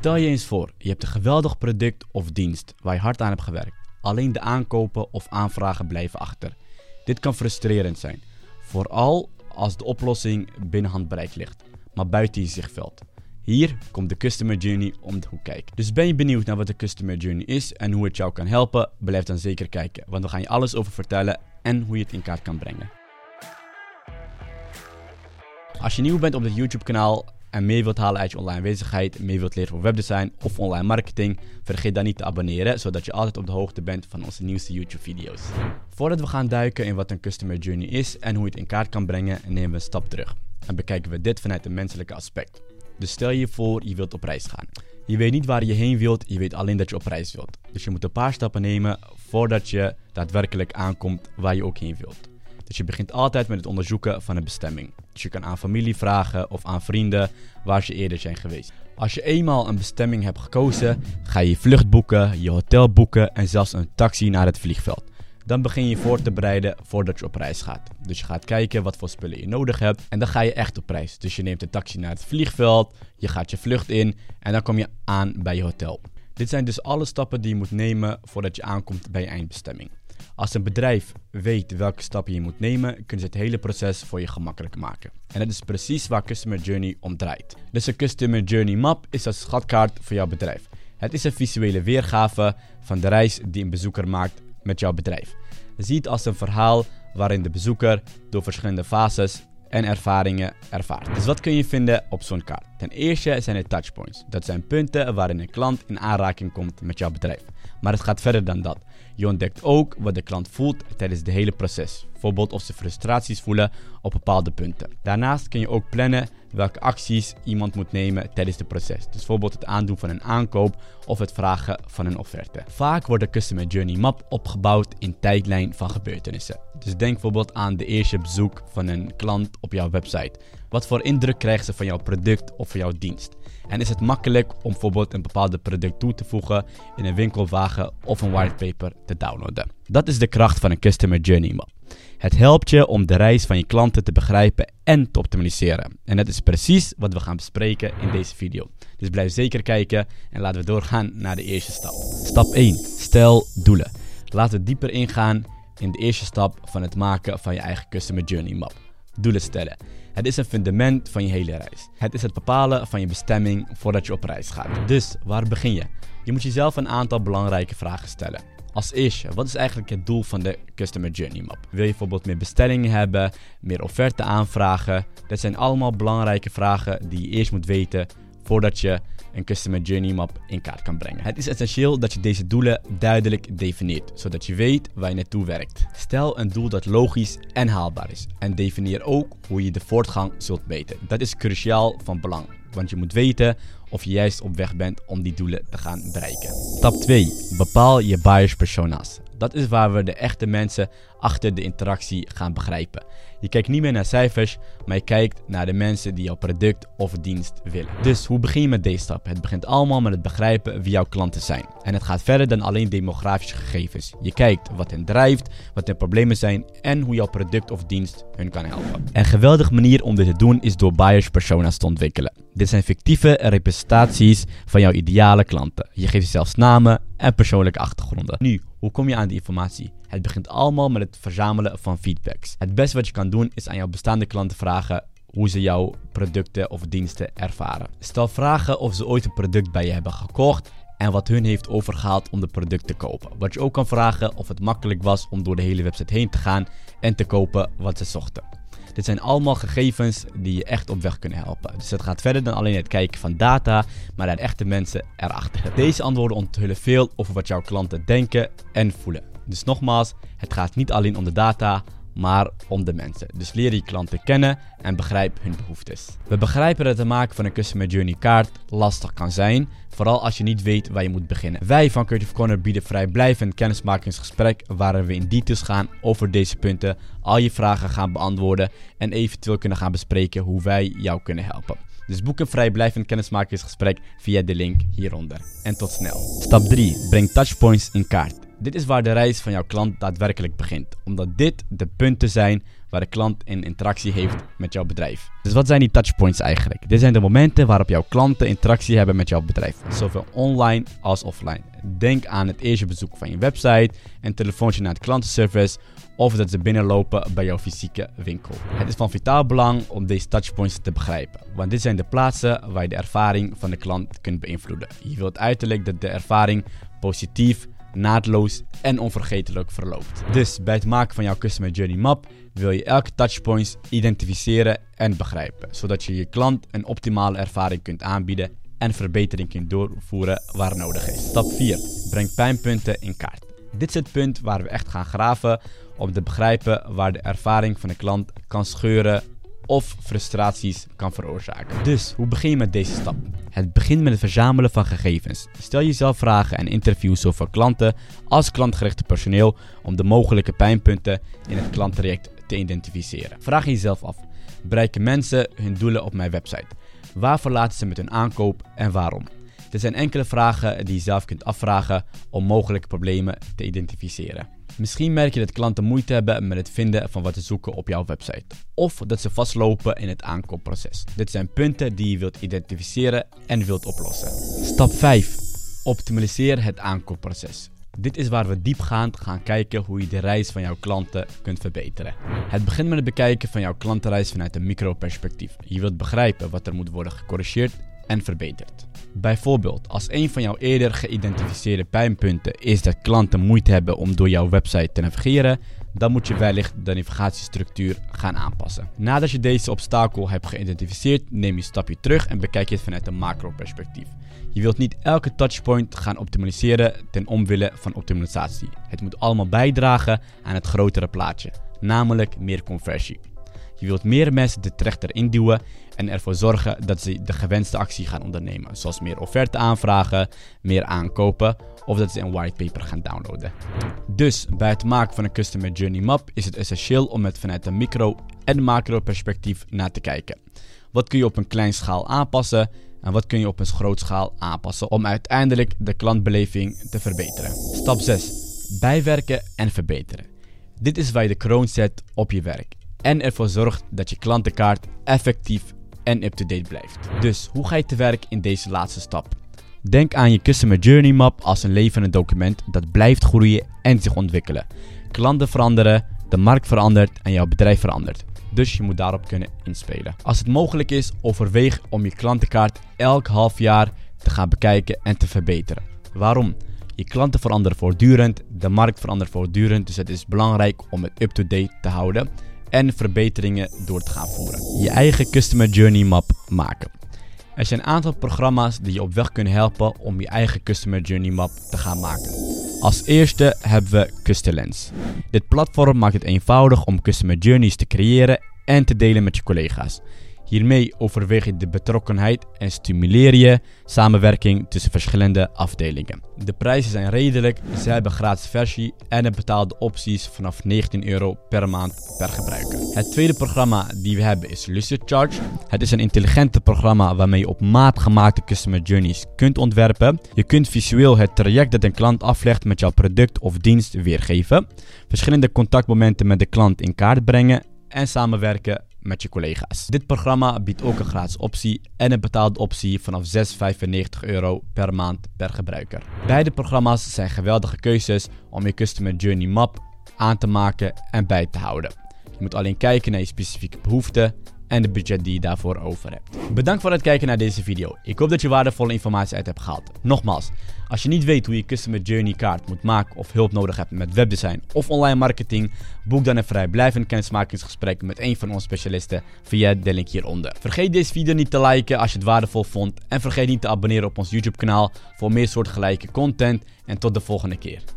Stel je eens voor, je hebt een geweldig product of dienst waar je hard aan hebt gewerkt. Alleen de aankopen of aanvragen blijven achter. Dit kan frustrerend zijn, vooral als de oplossing binnen handbereik ligt, maar buiten je zichtveld. Hier komt de Customer Journey om de hoek kijken. Dus ben je benieuwd naar wat de Customer Journey is en hoe het jou kan helpen? Blijf dan zeker kijken, want we gaan je alles over vertellen en hoe je het in kaart kan brengen. Als je nieuw bent op dit YouTube kanaal en meer wilt halen uit je online aanwezigheid, meer wilt leren over webdesign of online marketing, vergeet dan niet te abonneren, zodat je altijd op de hoogte bent van onze nieuwste YouTube video's. Voordat we gaan duiken in wat een Customer Journey is en hoe je het in kaart kan brengen, nemen we een stap terug. En bekijken we dit vanuit een menselijke aspect. Dus stel je voor, je wilt op reis gaan. Je weet niet waar je heen wilt, je weet alleen dat je op reis wilt. Dus je moet een paar stappen nemen voordat je daadwerkelijk aankomt waar je ook heen wilt. Dus je begint altijd met het onderzoeken van een bestemming. Dus je kan aan familie vragen of aan vrienden waar ze eerder zijn geweest. Als je eenmaal een bestemming hebt gekozen, ga je je vlucht boeken, je hotel boeken en zelfs een taxi naar het vliegveld. Dan begin je voor te bereiden voordat je op reis gaat. Dus je gaat kijken wat voor spullen je nodig hebt en dan ga je echt op reis. Dus je neemt een taxi naar het vliegveld, je gaat je vlucht in en dan kom je aan bij je hotel. Dit zijn dus alle stappen die je moet nemen voordat je aankomt bij je eindbestemming. Als een bedrijf weet welke stappen je moet nemen, kunnen ze het hele proces voor je gemakkelijk maken. En dat is precies waar Customer Journey om draait. Dus een Customer Journey Map is een schatkaart voor jouw bedrijf. Het is een visuele weergave van de reis die een bezoeker maakt met jouw bedrijf. Zie het als een verhaal waarin de bezoeker door verschillende fases en ervaringen ervaart. Dus wat kun je vinden op zo'n kaart? Ten eerste zijn het touchpoints. Dat zijn punten waarin een klant in aanraking komt met jouw bedrijf. Maar het gaat verder dan dat. Je ontdekt ook wat de klant voelt tijdens het hele proces. Bijvoorbeeld of ze frustraties voelen op bepaalde punten. Daarnaast kun je ook plannen welke acties iemand moet nemen tijdens het proces. Dus bijvoorbeeld het aandoen van een aankoop of het vragen van een offerte. Vaak wordt de Customer Journey Map opgebouwd in tijdlijn van gebeurtenissen. Dus denk bijvoorbeeld aan de eerste bezoek van een klant op jouw website. Wat voor indruk krijgen ze van jouw product of van jouw dienst? En is het makkelijk om bijvoorbeeld een bepaalde product toe te voegen in een winkelwagen of een whitepaper te downloaden? Dat is de kracht van een Customer Journey Map. Het helpt je om de reis van je klanten te begrijpen en te optimaliseren. En dat is precies wat we gaan bespreken in deze video. Dus blijf zeker kijken en laten we doorgaan naar de eerste stap. Stap 1. Stel doelen. Laten we dieper ingaan in de eerste stap van het maken van je eigen Customer Journey Map. Doelen stellen. Het is een fundament van je hele reis. Het is het bepalen van je bestemming voordat je op reis gaat. Dus waar begin je? Je moet jezelf een aantal belangrijke vragen stellen. Als eerste, wat is eigenlijk het doel van de Customer Journey Map? Wil je bijvoorbeeld meer bestellingen hebben, meer offerte aanvragen? Dat zijn allemaal belangrijke vragen die je eerst moet weten voordat je een Customer Journey Map in kaart kan brengen. Het is essentieel dat je deze doelen duidelijk definieert, zodat je weet waar je naartoe werkt. Stel een doel dat logisch en haalbaar is en definieer ook hoe je de voortgang zult meten. Dat is cruciaal van belang, want je moet weten of je juist op weg bent om die doelen te gaan bereiken. Stap 2. Bepaal je buyers persona's. Dat is waar we de echte mensen achter de interactie gaan begrijpen. Je kijkt niet meer naar cijfers, maar je kijkt naar de mensen die jouw product of dienst willen. Dus hoe begin je met deze stap? Het begint allemaal met het begrijpen wie jouw klanten zijn. En het gaat verder dan alleen demografische gegevens. Je kijkt wat hen drijft, wat hun problemen zijn en hoe jouw product of dienst hun kan helpen. Een geweldige manier om dit te doen is door buyers persona's te ontwikkelen. Dit zijn fictieve representaties van jouw ideale klanten. Je geeft zelfs namen en persoonlijke achtergronden. Nu, hoe kom je aan die informatie? Het begint allemaal met het verzamelen van feedbacks. Het beste wat je kan doen is aan jouw bestaande klanten vragen hoe ze jouw producten of diensten ervaren. Stel vragen of ze ooit een product bij je hebben gekocht en wat hun heeft overgehaald om de product te kopen. Wat je ook kan vragen of het makkelijk was om door de hele website heen te gaan en te kopen wat ze zochten. Dit zijn allemaal gegevens die je echt op weg kunnen helpen. Dus het gaat verder dan alleen het kijken van data, maar naar echte mensen erachter. Deze antwoorden onthullen veel over wat jouw klanten denken en voelen. Dus nogmaals, het gaat niet alleen om de data, maar om de mensen. Dus leer je klanten kennen en begrijp hun behoeftes. We begrijpen dat het maken van een Customer Journey kaart lastig kan zijn, vooral als je niet weet waar je moet beginnen. Wij van Creative Corner bieden vrijblijvend kennismakingsgesprek waarin we in details gaan over deze punten, al je vragen gaan beantwoorden en eventueel kunnen gaan bespreken hoe wij jou kunnen helpen. Dus boek een vrijblijvend kennismakingsgesprek via de link hieronder. En tot snel. Stap 3. Breng touchpoints in kaart. Dit is waar de reis van jouw klant daadwerkelijk begint, omdat dit de punten zijn waar de klant een interactie heeft met jouw bedrijf. Dus wat zijn die touchpoints eigenlijk? Dit zijn de momenten waarop jouw klanten interactie hebben met jouw bedrijf, zowel online als offline. Denk aan het eerste bezoek van je website, een telefoontje naar het klantenservice of dat ze binnenlopen bij jouw fysieke winkel. Het is van vitaal belang om deze touchpoints te begrijpen, want dit zijn de plaatsen waar je de ervaring van de klant kunt beïnvloeden. Je wilt uiterlijk dat de ervaring positief, naadloos en onvergetelijk verloopt. Dus bij het maken van jouw Customer Journey Map wil je elke touchpoints identificeren en begrijpen, zodat je je klant een optimale ervaring kunt aanbieden en verbetering kunt doorvoeren waar nodig is. Stap 4. Breng pijnpunten in kaart. Dit is het punt waar we echt gaan graven om te begrijpen waar de ervaring van de klant kan scheuren of frustraties kan veroorzaken. Dus hoe begin je met deze stap? Het begint met het verzamelen van gegevens. Stel jezelf vragen en interview zowel klanten als klantgerichte personeel om de mogelijke pijnpunten in het klanttraject te identificeren. Vraag jezelf af: bereiken mensen hun doelen op mijn website? Waar verlaten ze met hun aankoop en waarom? Dit zijn enkele vragen die je zelf kunt afvragen om mogelijke problemen te identificeren. Misschien merk je dat klanten moeite hebben met het vinden van wat ze zoeken op jouw website. Of dat ze vastlopen in het aankoopproces. Dit zijn punten die je wilt identificeren en wilt oplossen. Stap 5. Optimaliseer het aankoopproces. Dit is waar we diepgaand gaan kijken hoe je de reis van jouw klanten kunt verbeteren. Het begint met het bekijken van jouw klantenreis vanuit een microperspectief. Je wilt begrijpen wat er moet worden gecorrigeerd en verbeterd. Bijvoorbeeld, als een van jouw eerder geïdentificeerde pijnpunten is dat klanten moeite hebben om door jouw website te navigeren, dan moet je wellicht de navigatiestructuur gaan aanpassen. Nadat je deze obstakel hebt geïdentificeerd, neem je een stapje terug en bekijk je het vanuit een macro-perspectief. Je wilt niet elke touchpoint gaan optimaliseren ten omwille van optimalisatie. Het moet allemaal bijdragen aan het grotere plaatje, namelijk meer conversie. Je wilt meer mensen de trechter induwen en ervoor zorgen dat ze de gewenste actie gaan ondernemen, zoals meer offerte aanvragen, meer aankopen of dat ze een whitepaper gaan downloaden. Dus bij het maken van een Customer Journey Map is het essentieel om het vanuit een micro- en macro-perspectief naar te kijken. Wat kun je op een klein schaal aanpassen en wat kun je op een groot schaal aanpassen om uiteindelijk de klantbeleving te verbeteren. Stap 6. Bijwerken en verbeteren. Dit is waar je de kroon zet op je werk en ervoor zorgt dat je klantenkaart effectief en up-to-date blijft. Dus hoe ga je te werk in deze laatste stap? Denk aan je Customer Journey Map als een levende document dat blijft groeien en zich ontwikkelen. Klanten veranderen, de markt verandert en jouw bedrijf verandert. Dus je moet daarop kunnen inspelen. Als het mogelijk is, overweeg om je klantenkaart elk half jaar te gaan bekijken en te verbeteren. Waarom? Je klanten veranderen voortdurend, de markt verandert voortdurend, dus het is belangrijk om het up-to-date te houden en verbeteringen door te gaan voeren. Je eigen Customer Journey Map maken. Er zijn een aantal programma's die je op weg kunnen helpen om je eigen Customer Journey Map te gaan maken. Als eerste hebben we Custalens. Dit platform maakt het eenvoudig om Customer Journeys te creëren en te delen met je collega's. Hiermee overweeg je de betrokkenheid en stimuleer je samenwerking tussen verschillende afdelingen. De prijzen zijn redelijk, ze hebben gratis versie en een betaalde opties vanaf 19 euro per maand per gebruiker. Het tweede programma die we hebben is Lucid Charge. Het is een intelligente programma waarmee je op maat gemaakte customer journeys kunt ontwerpen. Je kunt visueel het traject dat een klant aflegt met jouw product of dienst weergeven, verschillende contactmomenten met de klant in kaart brengen en samenwerken met je collega's. Dit programma biedt ook een gratis optie en een betaalde optie vanaf 6,95 euro per maand per gebruiker. Beide programma's zijn geweldige keuzes om je Customer Journey Map aan te maken en bij te houden. Je moet alleen kijken naar je specifieke behoeften en de budget die je daarvoor over hebt. Bedankt voor het kijken naar deze video. Ik hoop dat je waardevolle informatie uit hebt gehaald. Nogmaals, als je niet weet hoe je Customer Journey kaart moet maken of hulp nodig hebt met webdesign of online marketing, boek dan een vrijblijvend kennismakingsgesprek met een van onze specialisten via de link hieronder. Vergeet deze video niet te liken als je het waardevol vond en vergeet niet te abonneren op ons YouTube kanaal voor meer soortgelijke content en tot de volgende keer.